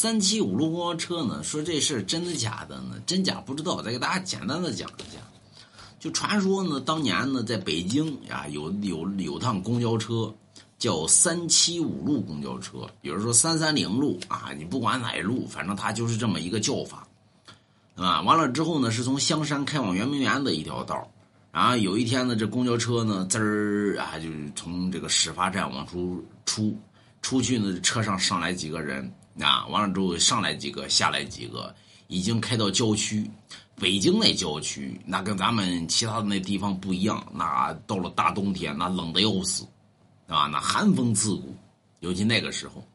三七五路公交车呢，说这事儿真的假的呢？真假不知道，再给大家简单的讲一下。就传说呢，当年呢，在北京呀，有有有趟公交车叫三七五路公交车，有人说三三零路啊，你不管哪一路，反正它就是这么一个叫法，啊，完了之后呢，是从香山开往圆明园的一条道然后有一天呢，这公交车呢，滋儿啊，就是从这个始发站往出出，出去呢，车上上来几个人啊，完了之后上来几个，下来几个，已经开到郊区。北京那郊区，那跟咱们其他的那地方不一样。那到了大冬天，那冷的要死，啊，那寒风刺骨。尤其那个时候，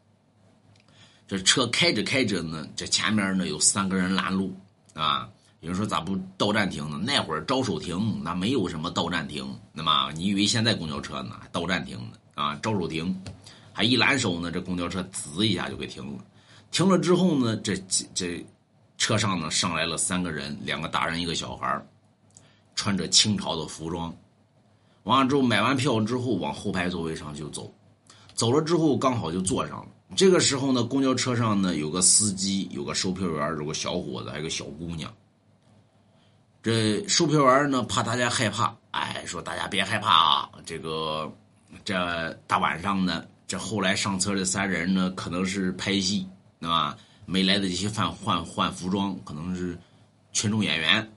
这车开着开着呢，这前面呢有三个人拦路，啊，有人说咋不到站停呢？那会儿招手停，那没有什么到站停，那么你以为现在公交车呢？到站停呢？啊，招手停，还一拦手呢，这公交车滋一下就给停了。停了之后呢，这这。车上呢上来了三个人，两个大人一个小孩穿着清朝的服装。完了之后买完票之后往后排座位上就走，走了之后刚好就坐上了。这个时候呢，公交车上呢有个司机，有个售票员，有个小伙子，还有个小姑娘。这售票员呢怕大家害怕，哎，说大家别害怕啊，这个这大晚上的，这后来上车的三人呢可能是拍戏，对吧？没来得及换换换服装，可能是群众演员。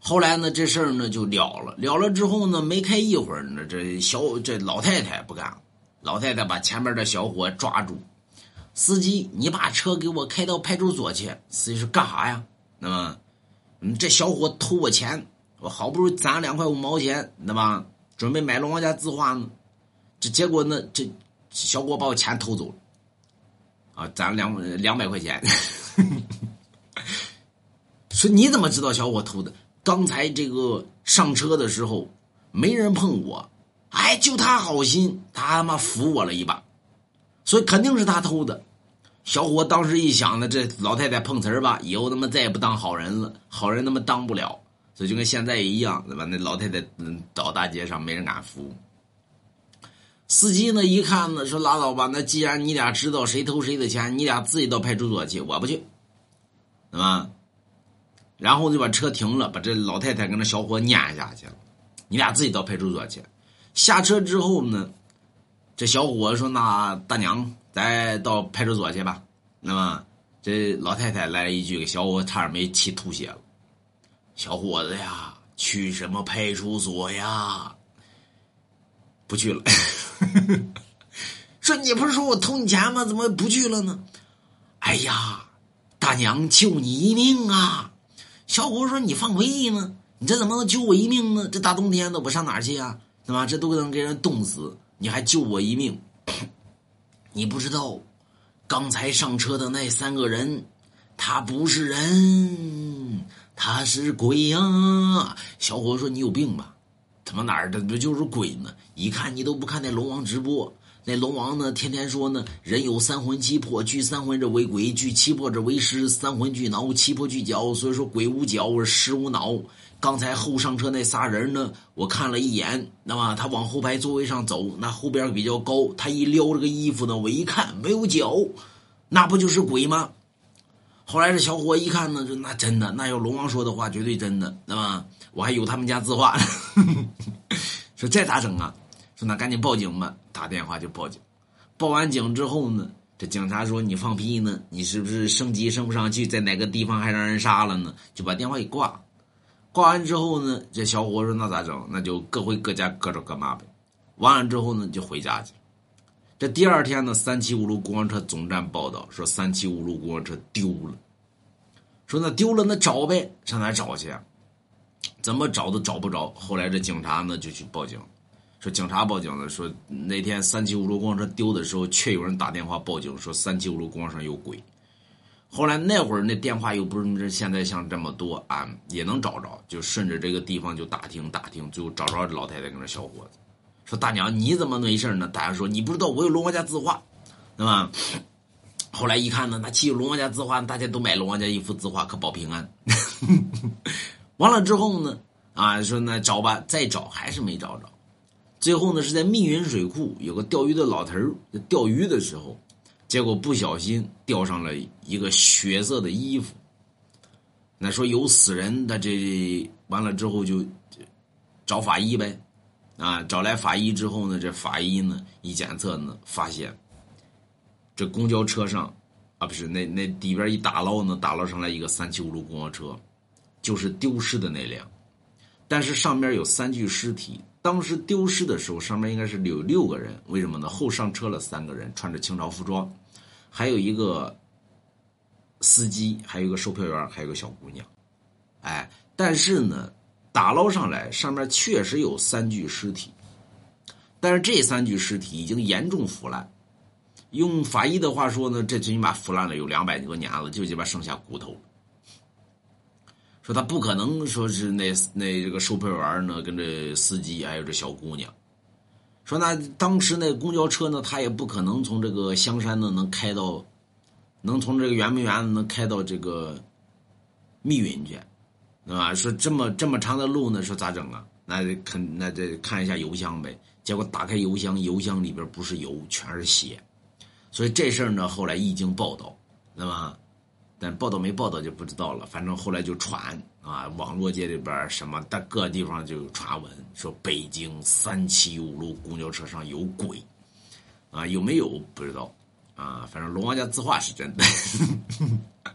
后来呢，这事儿呢就了了。了了之后呢，没开一会儿呢，这小这老太太不干了，老太太把前面的小伙抓住，司机，你把车给我开到派出所去。司机说干啥呀？那么，嗯，这小伙偷我钱，我好不容易攒两块五毛钱，那么准备买龙王家字画呢，这结果呢，这小伙把我钱偷走了。啊，攒了两两百块钱，说你怎么知道小伙偷的？刚才这个上车的时候没人碰我，哎，就他好心，他他妈扶我了一把，所以肯定是他偷的。小伙当时一想呢，这老太太碰瓷儿吧，以后他妈再也不当好人了，好人他妈当不了，所以就跟现在一样，对吧？那老太太嗯，倒大街上没人敢扶。司机呢一看呢，说拉倒吧。那既然你俩知道谁偷谁的钱，你俩自己到派出所去，我不去，对吧？然后就把车停了，把这老太太跟那小伙撵下去了。你俩自己到派出所去。下车之后呢，这小伙说：“那大娘，咱到派出所去吧。”那么这老太太来了一句，给小伙差点没气吐血了。小伙子呀，去什么派出所呀？不去了。说你不是说我偷你钱吗？怎么不去了呢？哎呀，大娘救你一命啊！小伙说：“你放屁呢？你这怎么能救我一命呢？这大冬天的，我上哪儿去呀？对吧？这都能给人冻死，你还救我一命？你不知道，刚才上车的那三个人，他不是人，他是鬼呀！”小伙说：“你有病吧？”他妈哪儿的不就是鬼呢？一看你都不看那龙王直播，那龙王呢天天说呢，人有三魂七魄，聚三魂者为鬼，聚七魄者为尸，三魂聚脑，七魄聚脚，所以说鬼无脚，我尸无脑。刚才后上车那仨人呢，我看了一眼，那么他往后排座位上走，那后边比较高，他一撩这个衣服呢，我一看没有脚，那不就是鬼吗？后来这小伙一看呢，就那真的，那要龙王说的话绝对真的，那么。我还有他们家字画，说这咋整啊？说那赶紧报警吧，打电话就报警。报完警之后呢，这警察说你放屁呢，你是不是升级升不上去，在哪个地方还让人杀了呢？就把电话给挂。挂完之后呢，这小伙说那咋整？那就各回各家各找各妈呗。完了之后呢，就回家去。这第二天呢，三七五路公交车总站报道说三七五路公交车丢了。说那丢了那找呗，上哪找去？怎么找都找不着，后来这警察呢就去报警，说警察报警了，说那天三七五路公交车丢的时候，确有人打电话报警说三七五路公交车有鬼。后来那会儿那电话又不是现在像这么多啊，也能找着，就顺着这个地方就打听打听，最后找着老太太跟那小伙子，说大娘你怎么没事呢？大家说你不知道我有龙王家字画，对吧？后来一看呢，那既有龙王家字画，大家都买龙王家一幅字画，可保平安。完了之后呢，啊，说那找吧，再找还是没找着。最后呢，是在密云水库有个钓鱼的老头儿，钓鱼的时候，结果不小心钓上了一个血色的衣服。那说有死人，他这完了之后就找法医呗，啊，找来法医之后呢，这法医呢一检测呢，发现这公交车上啊，不是那那底边一打捞呢，打捞上来一个三七五路公交车，就是丢失的那辆，但是上面有三具尸体。当时丢失的时候，上面应该是有六个人，为什么呢？后上车了三个人，穿着清朝服装，还有一个。司机，还有一个售票员，还有个小姑娘，哎，但是呢，打捞上来上面确实有三具尸体，但是这三具尸体已经严重腐烂，用法医的话说呢，这最起码腐烂了有两百多年了，就鸡巴剩下骨头。说他不可能说是那那这个售票员呢，跟这司机还有这小姑娘，说那当时那公交车呢，他也不可能从这个香山呢能开到。能从这个圆明园能开到这个密云去，对吧？说这么这么长的路呢，说咋整啊？那肯那得看一下油箱呗。结果打开油箱，油箱里边不是油，全是血。所以这事儿呢，后来一经报道，那么但报道没报道就不知道了。反正后来就传啊，网络界里边什么但各地方就有传闻说北京三七五路公交车上有鬼，啊，有没有不知道。啊，反正龙王家字画是真的。